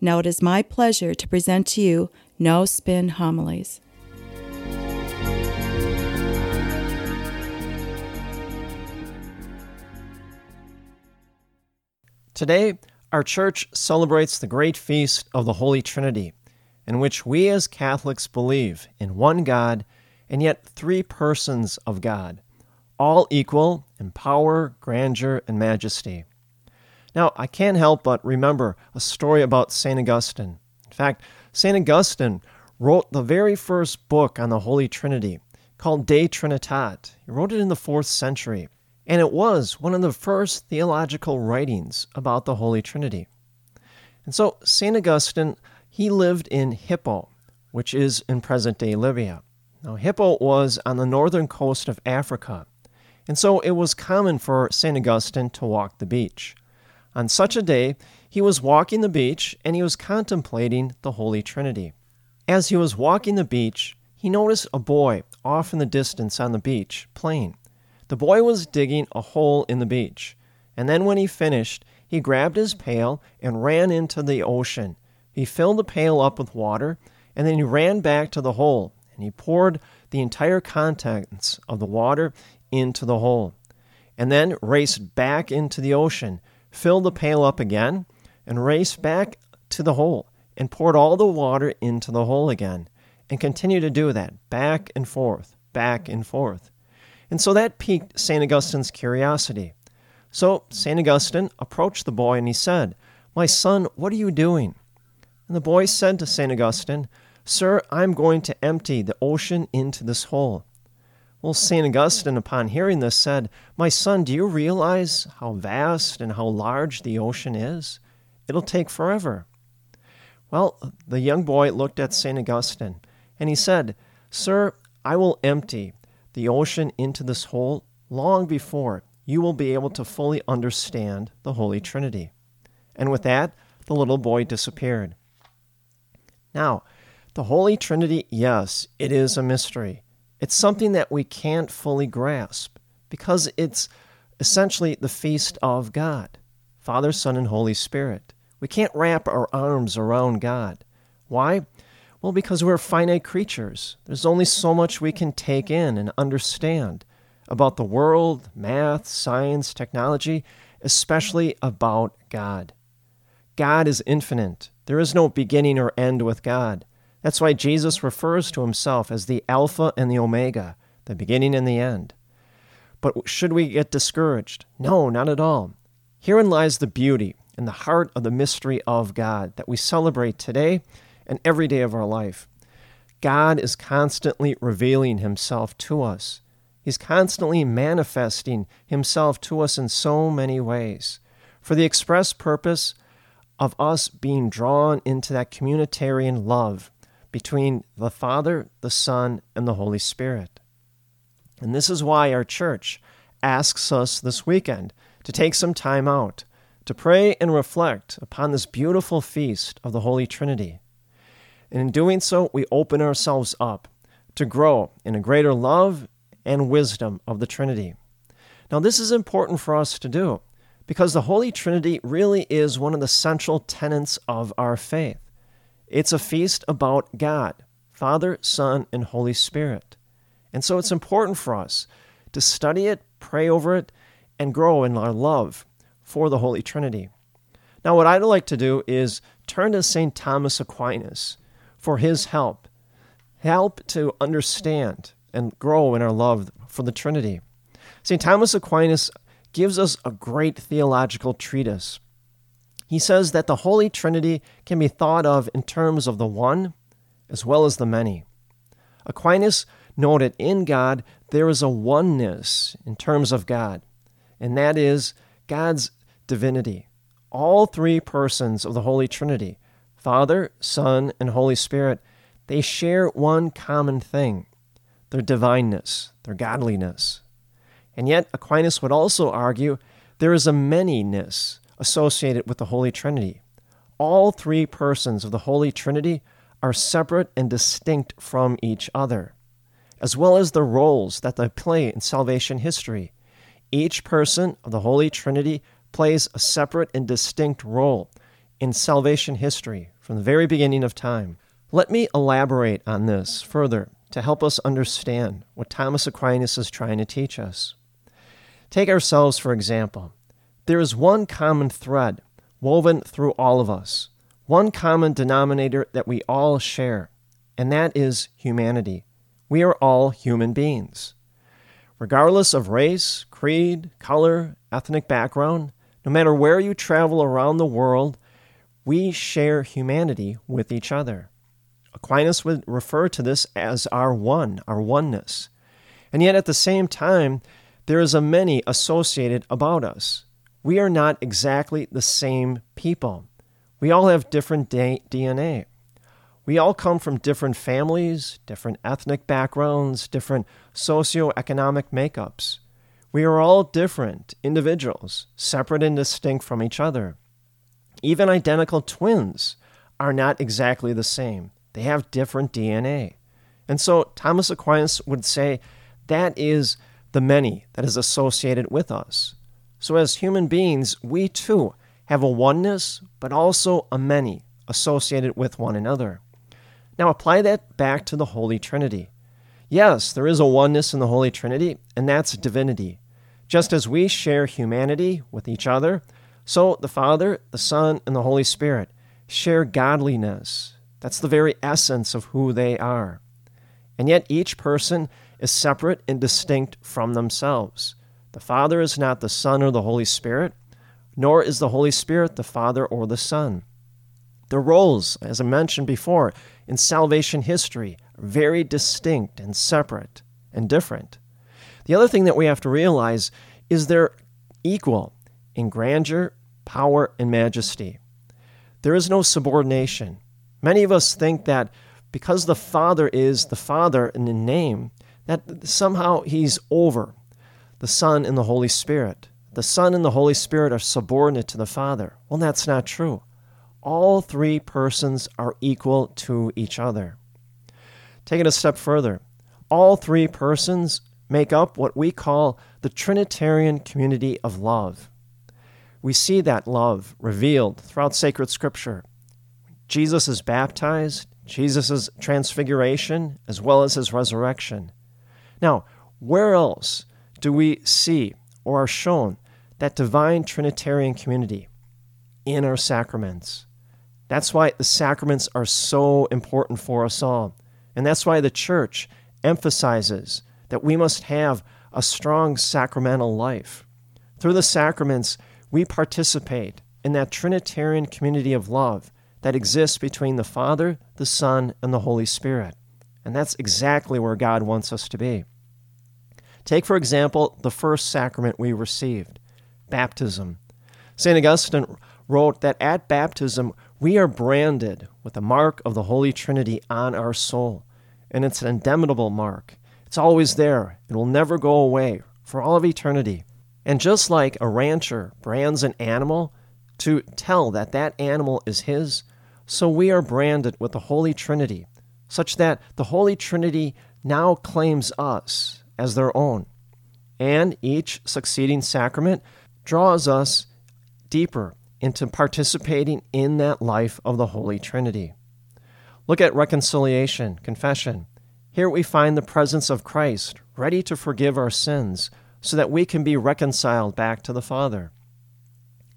Now it is my pleasure to present to you No Spin Homilies. Today, our church celebrates the great feast of the Holy Trinity, in which we as Catholics believe in one God and yet three persons of God, all equal in power, grandeur, and majesty. Now, I can't help but remember a story about St. Augustine. In fact, St. Augustine wrote the very first book on the Holy Trinity called De Trinitate. He wrote it in the fourth century, and it was one of the first theological writings about the Holy Trinity. And so, St. Augustine, he lived in Hippo, which is in present day Libya. Now, Hippo was on the northern coast of Africa, and so it was common for St. Augustine to walk the beach. On such a day, he was walking the beach and he was contemplating the Holy Trinity. As he was walking the beach, he noticed a boy off in the distance on the beach playing. The boy was digging a hole in the beach, and then when he finished, he grabbed his pail and ran into the ocean. He filled the pail up with water, and then he ran back to the hole, and he poured the entire contents of the water into the hole, and then raced back into the ocean filled the pail up again, and raced back to the hole and poured all the water into the hole again, and continued to do that back and forth, back and forth. And so that piqued St. Augustine's curiosity. So St. Augustine approached the boy and he said, My son, what are you doing? And the boy said to St. Augustine, Sir, I'm going to empty the ocean into this hole. Well, St. Augustine, upon hearing this, said, My son, do you realize how vast and how large the ocean is? It'll take forever. Well, the young boy looked at St. Augustine, and he said, Sir, I will empty the ocean into this hole long before you will be able to fully understand the Holy Trinity. And with that, the little boy disappeared. Now, the Holy Trinity, yes, it is a mystery. It's something that we can't fully grasp because it's essentially the feast of God Father, Son, and Holy Spirit. We can't wrap our arms around God. Why? Well, because we're finite creatures. There's only so much we can take in and understand about the world, math, science, technology, especially about God. God is infinite. There is no beginning or end with God. That's why Jesus refers to himself as the Alpha and the Omega, the beginning and the end. But should we get discouraged? No, not at all. Herein lies the beauty and the heart of the mystery of God that we celebrate today and every day of our life. God is constantly revealing himself to us. He's constantly manifesting himself to us in so many ways for the express purpose of us being drawn into that communitarian love between the Father, the Son, and the Holy Spirit. And this is why our church asks us this weekend to take some time out to pray and reflect upon this beautiful feast of the Holy Trinity. And in doing so, we open ourselves up to grow in a greater love and wisdom of the Trinity. Now, this is important for us to do because the Holy Trinity really is one of the central tenets of our faith. It's a feast about God, Father, Son, and Holy Spirit. And so it's important for us to study it, pray over it, and grow in our love for the Holy Trinity. Now, what I'd like to do is turn to St. Thomas Aquinas for his help, help to understand and grow in our love for the Trinity. St. Thomas Aquinas gives us a great theological treatise he says that the Holy Trinity can be thought of in terms of the one as well as the many. Aquinas noted in God there is a oneness in terms of God, and that is God's divinity. All three persons of the Holy Trinity, Father, Son, and Holy Spirit, they share one common thing their divineness, their godliness. And yet, Aquinas would also argue there is a manyness associated with the Holy Trinity. All three persons of the Holy Trinity are separate and distinct from each other, as well as the roles that they play in salvation history. Each person of the Holy Trinity plays a separate and distinct role in salvation history from the very beginning of time. Let me elaborate on this further to help us understand what Thomas Aquinas is trying to teach us. Take ourselves, for example. There is one common thread woven through all of us, one common denominator that we all share, and that is humanity. We are all human beings. Regardless of race, creed, color, ethnic background, no matter where you travel around the world, we share humanity with each other. Aquinas would refer to this as our one, our oneness. And yet at the same time, there is a many associated about us. We are not exactly the same people. We all have different DNA. We all come from different families, different ethnic backgrounds, different socioeconomic makeups. We are all different individuals, separate and distinct from each other. Even identical twins are not exactly the same, they have different DNA. And so Thomas Aquinas would say that is the many that is associated with us. So, as human beings, we too have a oneness, but also a many associated with one another. Now, apply that back to the Holy Trinity. Yes, there is a oneness in the Holy Trinity, and that's divinity. Just as we share humanity with each other, so the Father, the Son, and the Holy Spirit share godliness. That's the very essence of who they are. And yet each person is separate and distinct from themselves. The Father is not the Son or the Holy Spirit, nor is the Holy Spirit the Father or the Son. Their roles, as I mentioned before, in salvation history are very distinct and separate and different. The other thing that we have to realize is they're equal in grandeur, power, and majesty. There is no subordination. Many of us think that because the Father is the Father in the name, that somehow He's over the Son and the Holy Spirit. The Son and the Holy Spirit are subordinate to the Father. Well, that's not true. All three persons are equal to each other. Take it a step further. All three persons make up what we call the Trinitarian community of love we see that love revealed throughout sacred scripture. Jesus is baptized, Jesus' transfiguration, as well as his resurrection. Now, where else do we see or are shown that divine Trinitarian community? In our sacraments. That's why the sacraments are so important for us all. And that's why the church emphasizes that we must have a strong sacramental life. Through the sacraments, we participate in that Trinitarian community of love that exists between the Father, the Son, and the Holy Spirit. And that's exactly where God wants us to be. Take, for example, the first sacrament we received baptism. St. Augustine wrote that at baptism, we are branded with the mark of the Holy Trinity on our soul. And it's an indelible mark. It's always there, it will never go away for all of eternity. And just like a rancher brands an animal to tell that that animal is his, so we are branded with the Holy Trinity, such that the Holy Trinity now claims us as their own. And each succeeding sacrament draws us deeper into participating in that life of the Holy Trinity. Look at reconciliation, confession. Here we find the presence of Christ, ready to forgive our sins so that we can be reconciled back to the Father.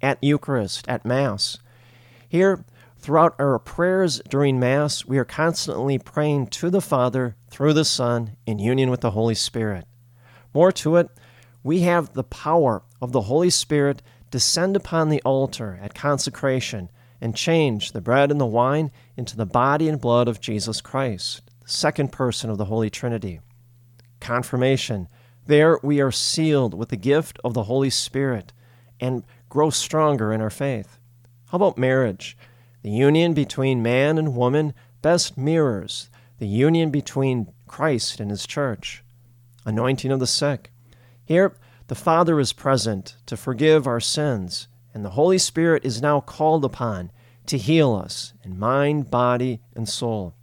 At Eucharist, at Mass. Here, throughout our prayers during Mass, we are constantly praying to the Father through the Son in union with the Holy Spirit. More to it, we have the power of the Holy Spirit descend upon the altar at consecration and change the bread and the wine into the body and blood of Jesus Christ, the second person of the Holy Trinity. Confirmation there we are sealed with the gift of the Holy Spirit and grow stronger in our faith. How about marriage? The union between man and woman best mirrors the union between Christ and his church. Anointing of the sick. Here, the Father is present to forgive our sins, and the Holy Spirit is now called upon to heal us in mind, body, and soul.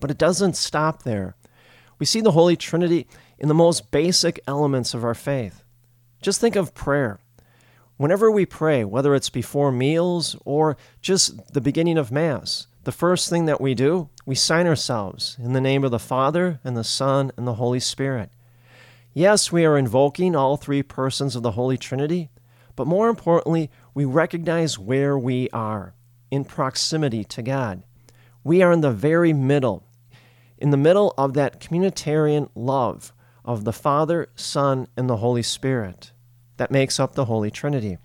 But it doesn't stop there. We see the Holy Trinity in the most basic elements of our faith. Just think of prayer. Whenever we pray, whether it's before meals or just the beginning of Mass, the first thing that we do, we sign ourselves in the name of the Father and the Son and the Holy Spirit. Yes, we are invoking all three persons of the Holy Trinity, but more importantly, we recognize where we are in proximity to God. We are in the very middle, in the middle of that communitarian love of the Father, Son, and the Holy Spirit that makes up the Holy Trinity. It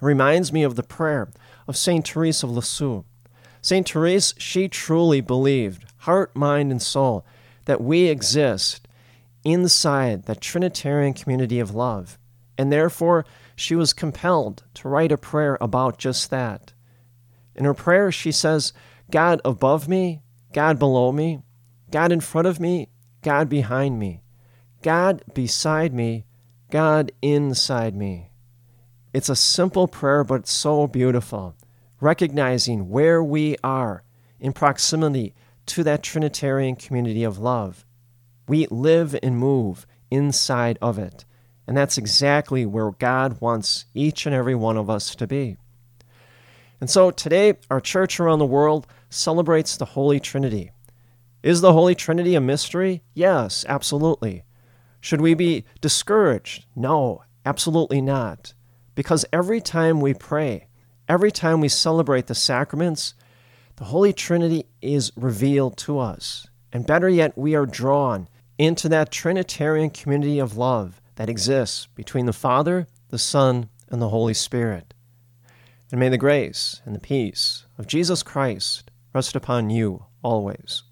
reminds me of the prayer of St. Therese of Lisieux. St. Therese, she truly believed, heart, mind, and soul, that we exist inside that Trinitarian community of love. And therefore, she was compelled to write a prayer about just that. In her prayer, she says, God above me, God below me, God in front of me, God behind me, God beside me, God inside me. It's a simple prayer, but it's so beautiful, recognizing where we are in proximity to that Trinitarian community of love. We live and move inside of it. And that's exactly where God wants each and every one of us to be. And so today, our church around the world celebrates the Holy Trinity. Is the Holy Trinity a mystery? Yes, absolutely. Should we be discouraged? No, absolutely not. Because every time we pray, every time we celebrate the sacraments, the Holy Trinity is revealed to us. And better yet, we are drawn into that Trinitarian community of love that exists between the Father, the Son, and the Holy Spirit. And may the grace and the peace of Jesus Christ rest upon you always.